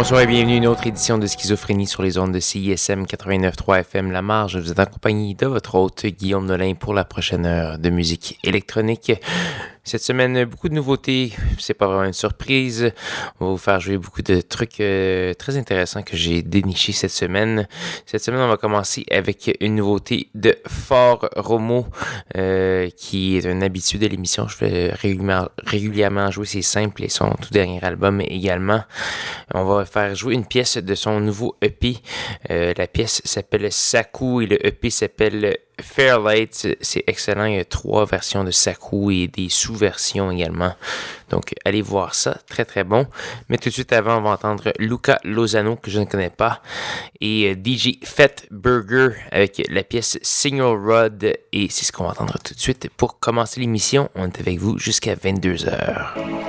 Bonjour et bienvenue à une autre édition de Schizophrénie sur les ondes de CISM 89.3 FM La Marge. Vous êtes en compagnie de votre hôte Guillaume Nolin pour la prochaine heure de musique électronique. Cette semaine, beaucoup de nouveautés. C'est pas vraiment une surprise. On va vous faire jouer beaucoup de trucs euh, très intéressants que j'ai dénichés cette semaine. Cette semaine, on va commencer avec une nouveauté de Fort Romo, euh, qui est un habitué de l'émission. Je fais régulièrement, régulièrement jouer ses simples et son tout dernier album également. On va faire jouer une pièce de son nouveau EP. Euh, la pièce s'appelle Saku et le EP s'appelle Fairlight, c'est excellent. Il y a trois versions de Saku et des sous-versions également. Donc, allez voir ça. Très, très bon. Mais tout de suite avant, on va entendre Luca Lozano, que je ne connais pas, et euh, DJ Fat Burger avec la pièce Single Rod. Et c'est ce qu'on va entendre tout de suite. Pour commencer l'émission, on est avec vous jusqu'à 22h.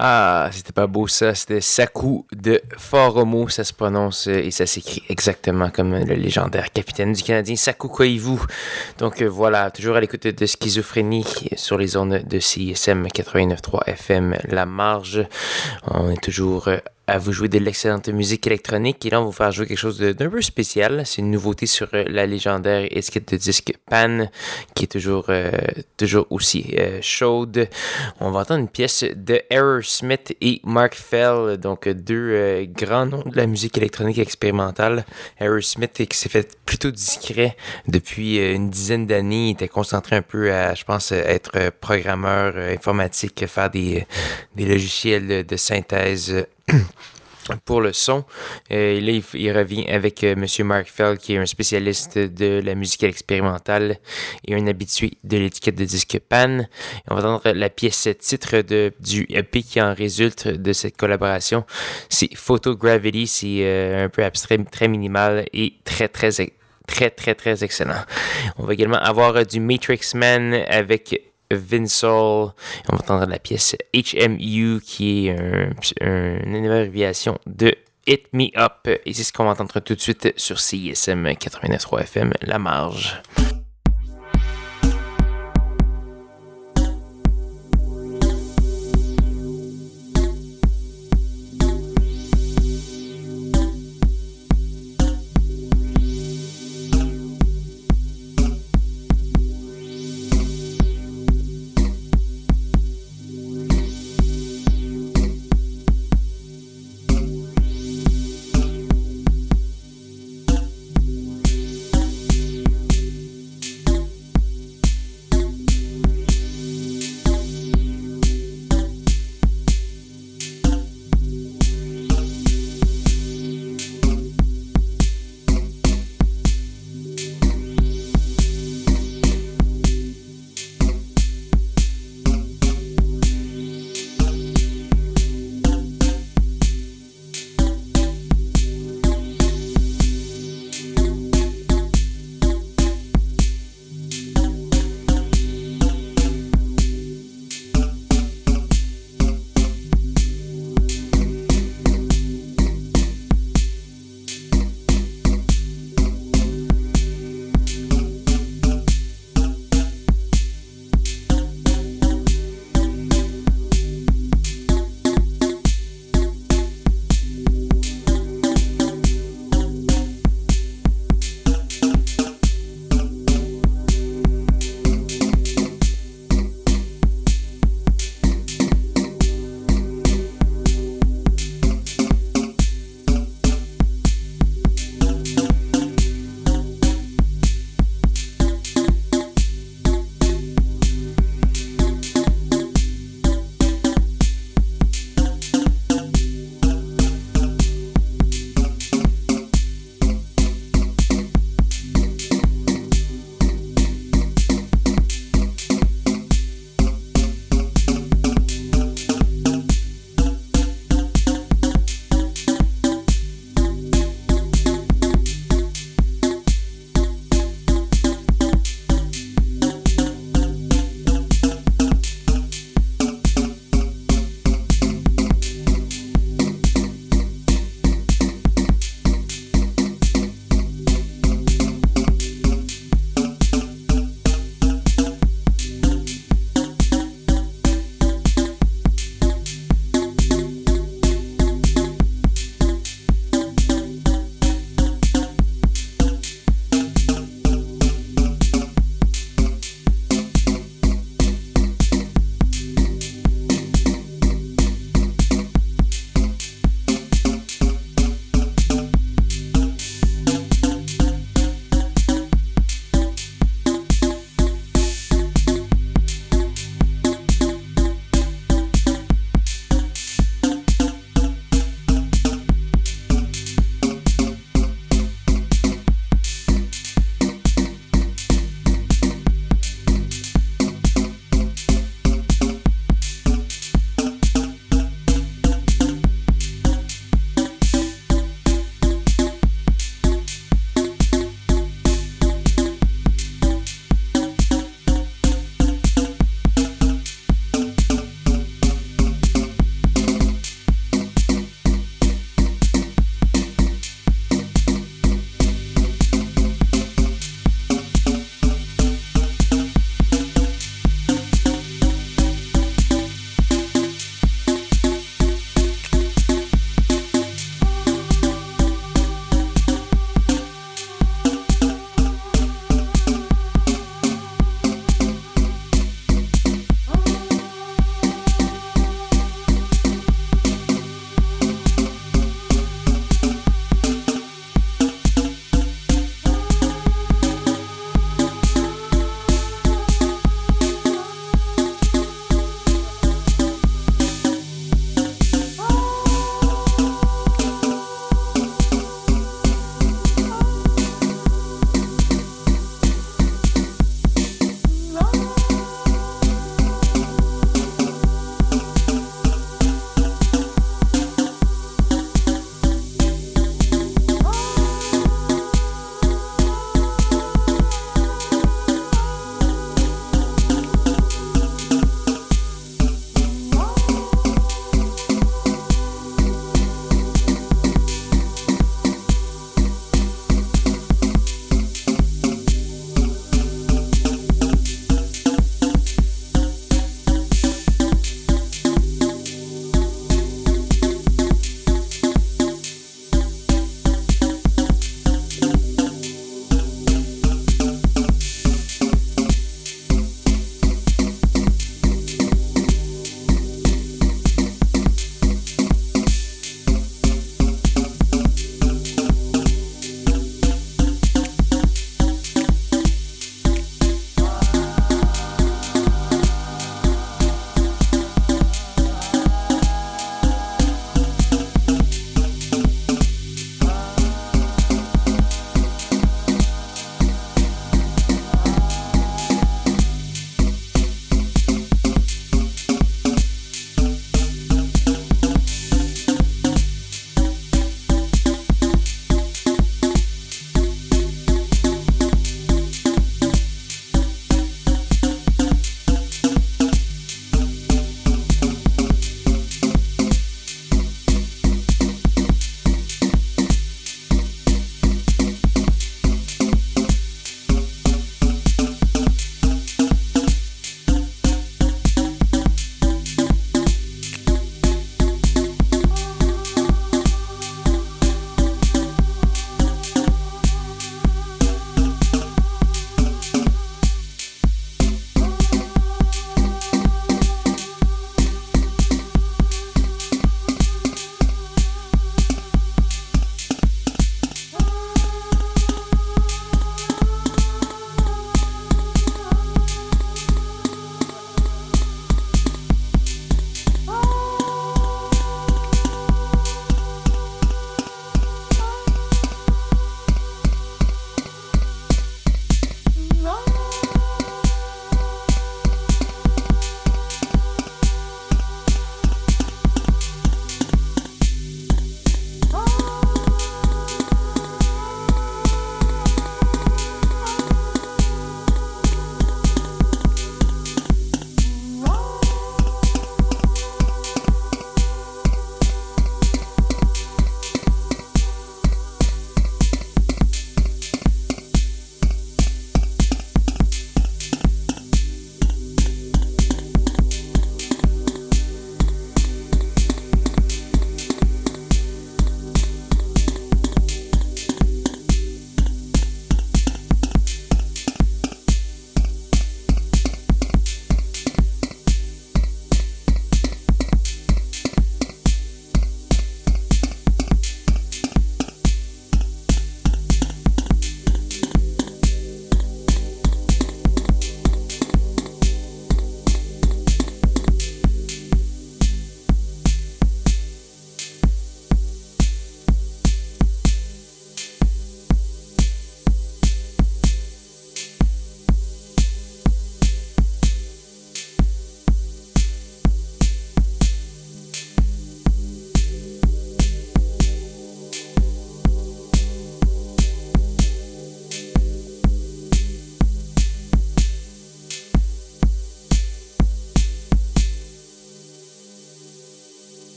Ah, c'était pas beau ça. C'était Saku de Foromo. Ça se prononce euh, et ça s'écrit exactement comme le légendaire capitaine du Canadien Saku Koivu. Donc euh, voilà, toujours à l'écoute de Schizophrénie sur les zones de CISM 89.3 FM La Marge. On est toujours euh, à vous jouer de l'excellente musique électronique. Et là, on va vous faire jouer quelque chose d'un peu spécial. C'est une nouveauté sur euh, la légendaire étiquette de disque Pan, qui est toujours, euh, toujours aussi euh, chaude. On va entendre une pièce de Aerosmith et Mark Fell, donc deux grands noms de la musique électronique expérimentale. Aerosmith qui s'est fait plutôt discret depuis une dizaine d'années. Il était concentré un peu à, je pense, être programmeur informatique, faire des, des logiciels de synthèse pour le son. Euh, là, il, revient avec euh, M. Mark Fell, qui est un spécialiste de la musique expérimentale et un habitué de l'étiquette de disque Pan. on va entendre la pièce titre de, du EP qui en résulte de cette collaboration. C'est Photo Gravity, c'est euh, un peu abstrait, très minimal et très, très, très, très, très excellent. On va également avoir du Matrix Man avec Vinsol. On va entendre la pièce HMU qui est une abréviation de Hit Me Up. Et c'est ce qu'on va entendre tout de suite sur CISM 89.3 FM, La Marge.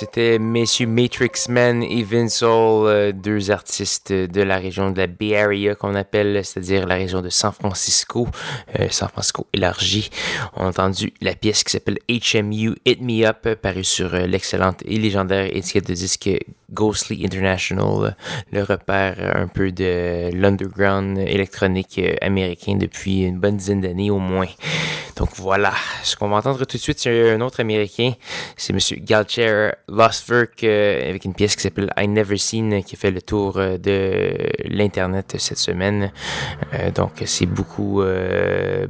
C'était messieurs Matrix Men et Hall, euh, deux artistes de la région de la Bay Area qu'on appelle, c'est-à-dire la région de San Francisco, euh, San Francisco élargi. On a entendu la pièce qui s'appelle HMU Hit Me Up, parue sur l'excellente et légendaire étiquette de disque Ghostly International, le repère un peu de l'underground électronique américain depuis une bonne dizaine d'années au moins. Donc voilà, ce qu'on va entendre tout de suite, c'est un autre américain, c'est Monsieur Galcher Lostwerk euh, avec une pièce qui s'appelle I Never Seen qui fait le tour euh, de l'internet cette semaine. Euh, donc c'est beaucoup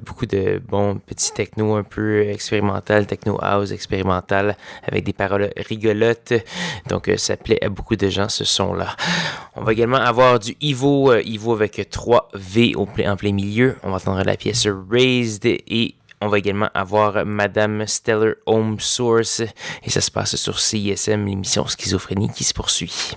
beaucoup de bons petits techno un peu expérimental, techno house expérimental avec des paroles rigolotes. Donc ça à beaucoup de gens ce son là. On va également avoir du Ivo, Ivo avec 3 V en plein milieu. On va entendre la pièce Raised et on va également avoir Madame Stellar Home Source et ça se passe sur CISM, l'émission Schizophrénie qui se poursuit.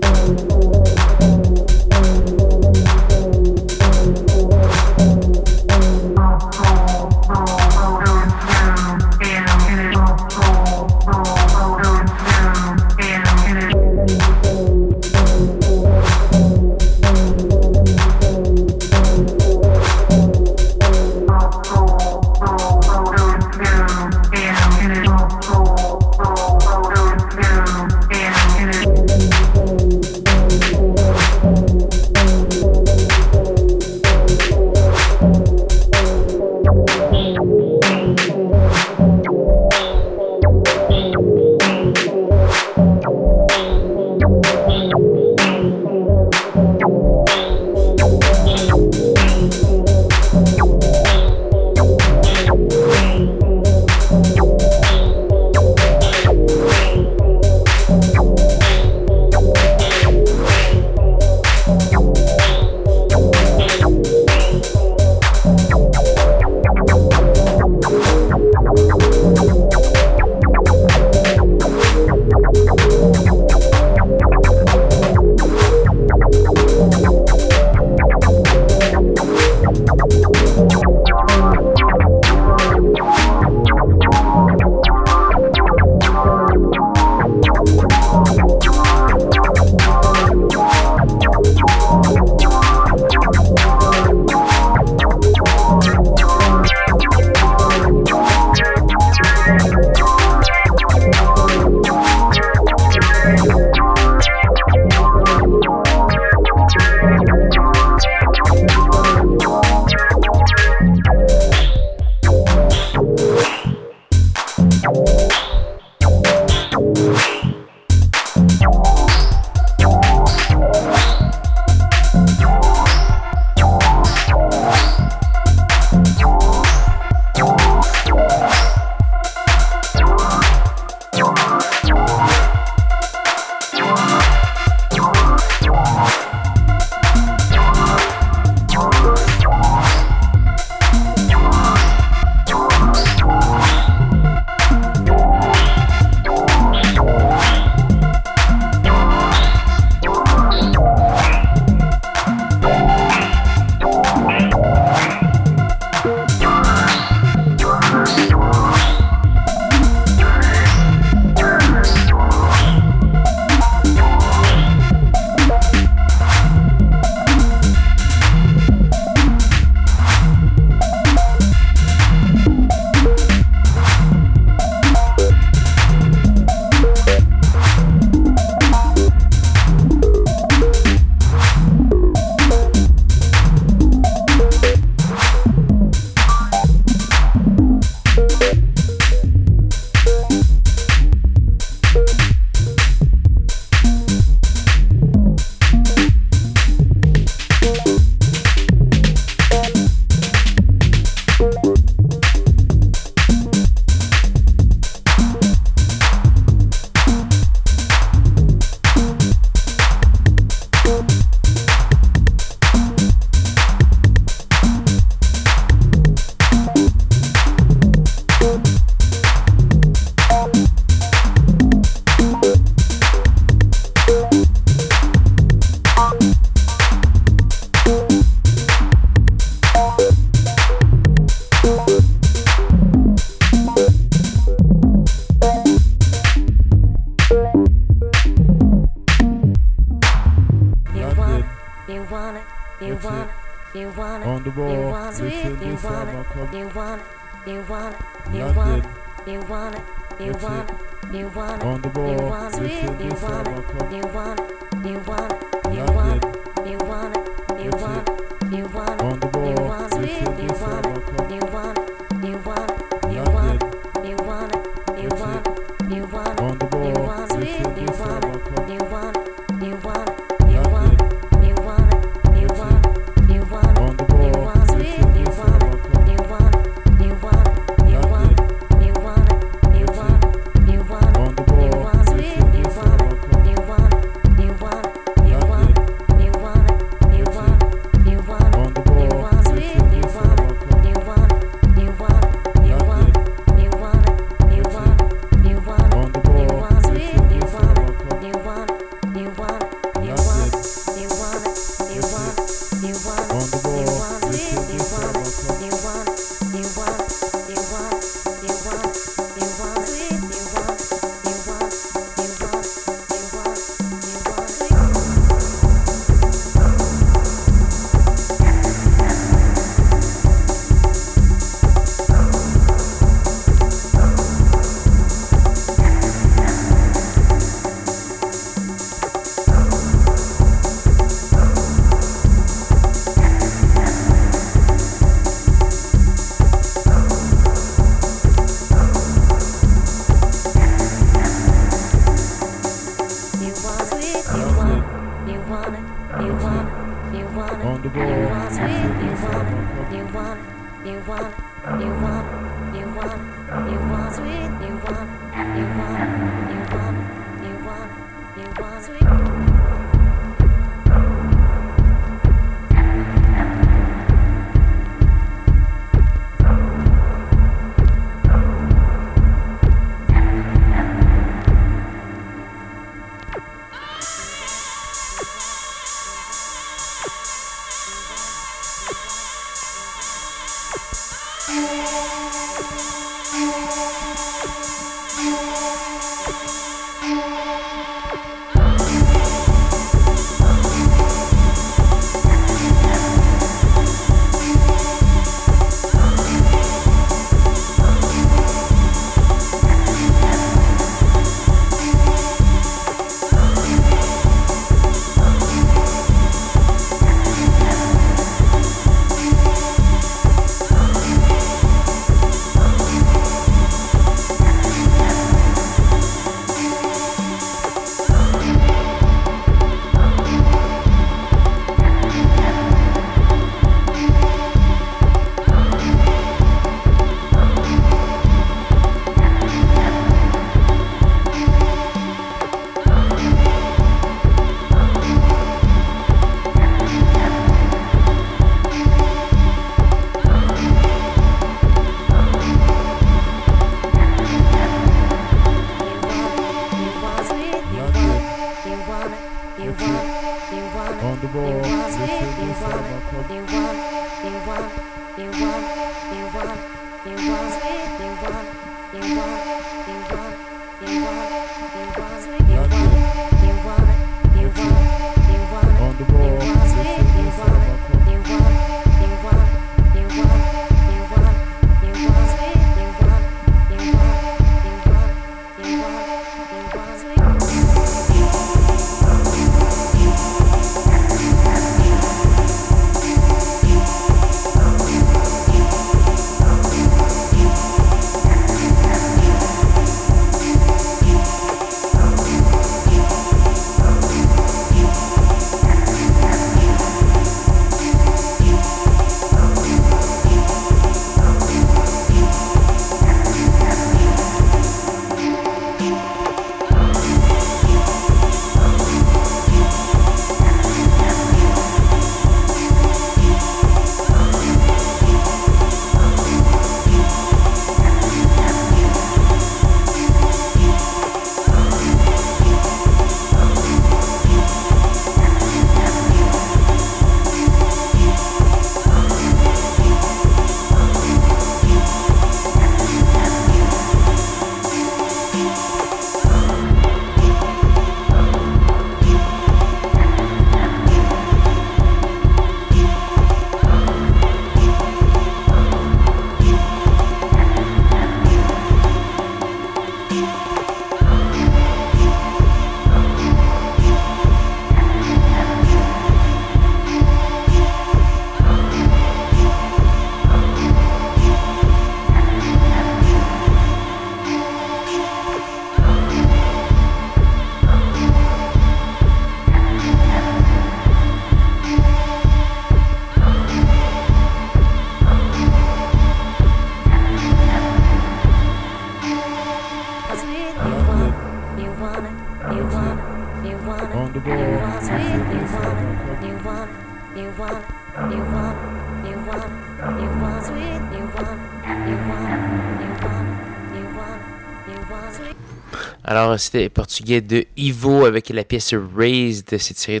C'était portugais de Ivo avec la pièce Raised. C'est tiré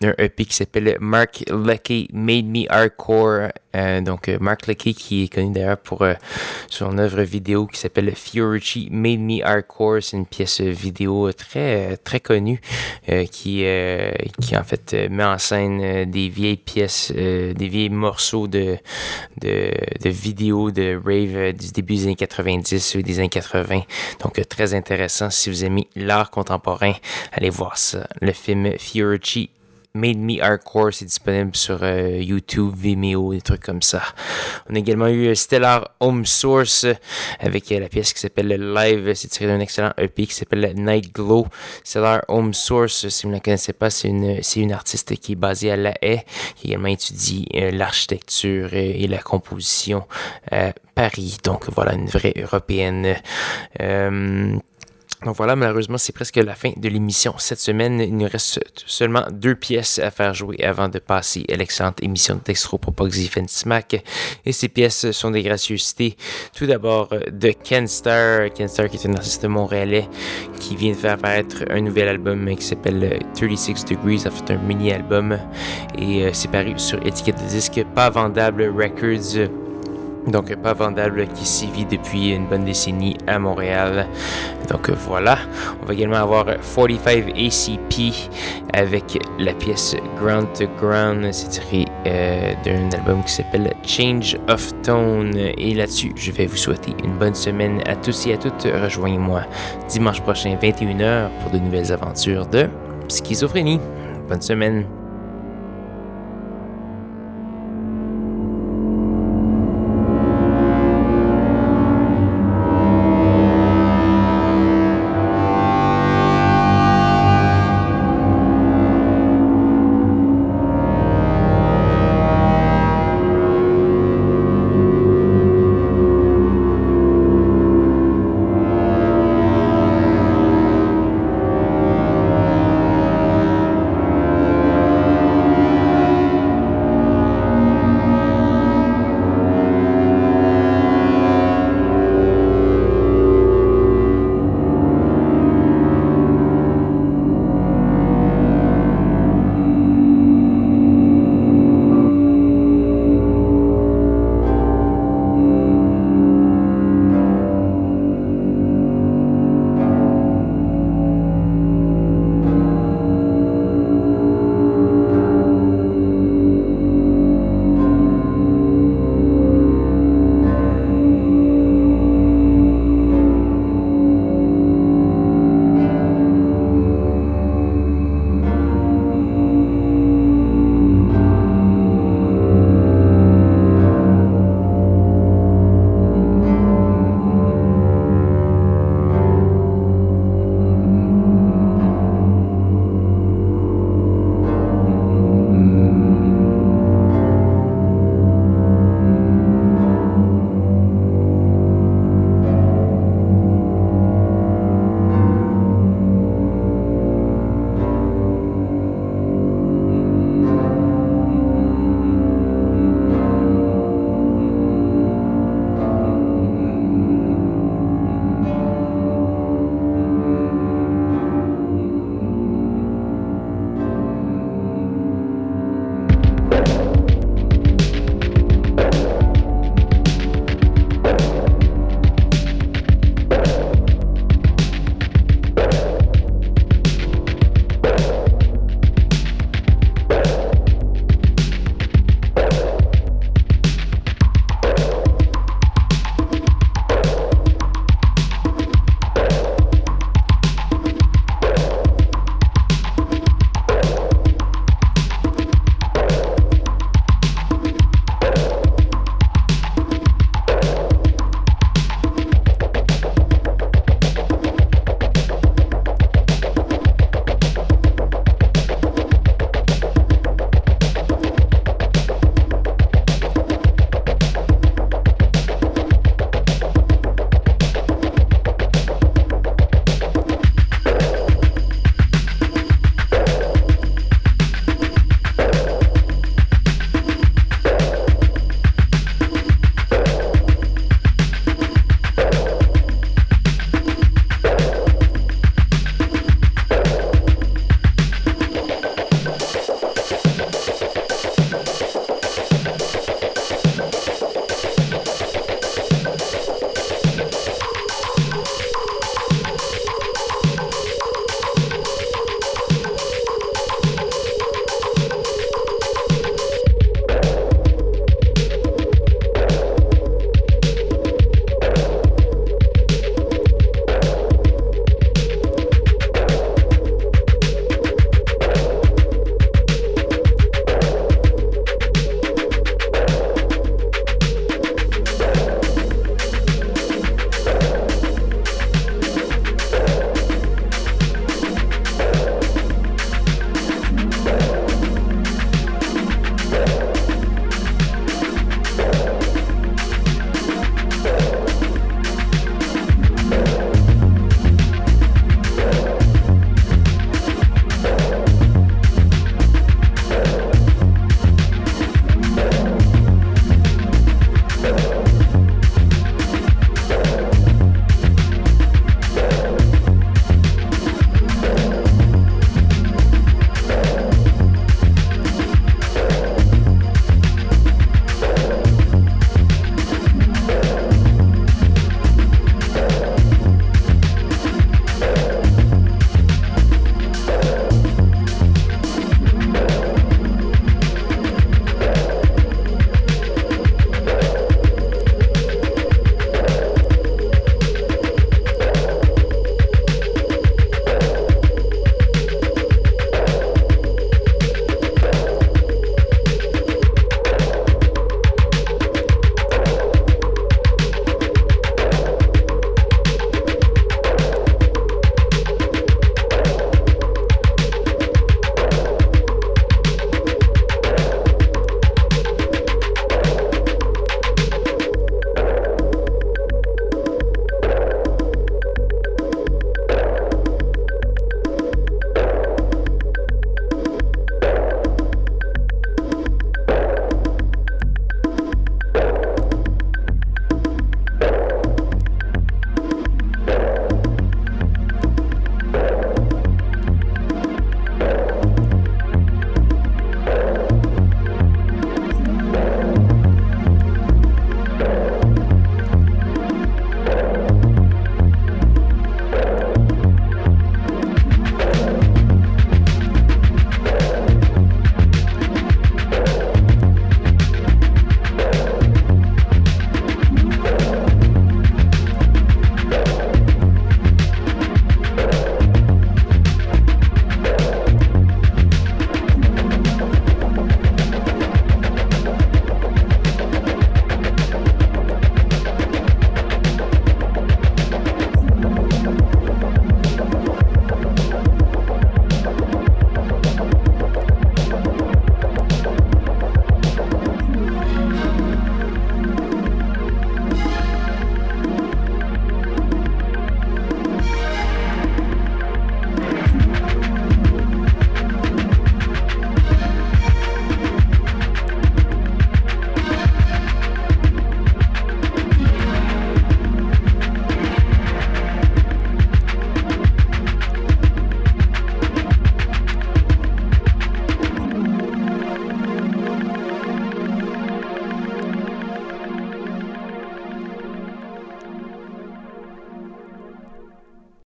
d'un EP qui s'appelle Mark Lucky Made Me Hardcore. Euh, donc, euh, Mark Lucky qui est connu d'ailleurs pour euh, son œuvre vidéo qui s'appelle Fiorucci Made Me Hardcore. C'est une pièce vidéo très, très connue qui, qui en fait met en scène des vieilles pièces, des vieilles morceaux de, de, de vidéos de rave du début des années 90 ou des années 80. Donc, très intéressant si vous aimez l'art contemporain. Allez voir ça. Le film Fiorucci Made Me Hardcore, c'est disponible sur euh, YouTube, Vimeo, des trucs comme ça. On a également eu Stellar Home Source avec euh, la pièce qui s'appelle Live. C'est tiré d'un excellent EP qui s'appelle Night Glow. Stellar Home Source, si vous ne la connaissez pas, c'est une, c'est une artiste qui est basée à La Haye, qui également étudie euh, l'architecture et la composition à Paris. Donc voilà, une vraie européenne. Donc voilà, malheureusement, c'est presque la fin de l'émission. Cette semaine, il nous reste seulement deux pièces à faire jouer avant de passer à l'excellente émission de Dextro Propoxy Smack. Et ces pièces sont des gracieusetés. Tout d'abord de Ken Star. Ken Star qui est un artiste montréalais qui vient de faire apparaître un nouvel album qui s'appelle 36 Degrees. En fait, un mini-album. Et euh, c'est paru sur étiquette de disque pas vendable Records. Donc, pas vendable qui sévit depuis une bonne décennie à Montréal. Donc voilà. On va également avoir 45 ACP avec la pièce Ground to Ground. C'est tiré euh, d'un album qui s'appelle Change of Tone. Et là-dessus, je vais vous souhaiter une bonne semaine à tous et à toutes. Rejoignez-moi dimanche prochain, 21h, pour de nouvelles aventures de schizophrénie. Bonne semaine.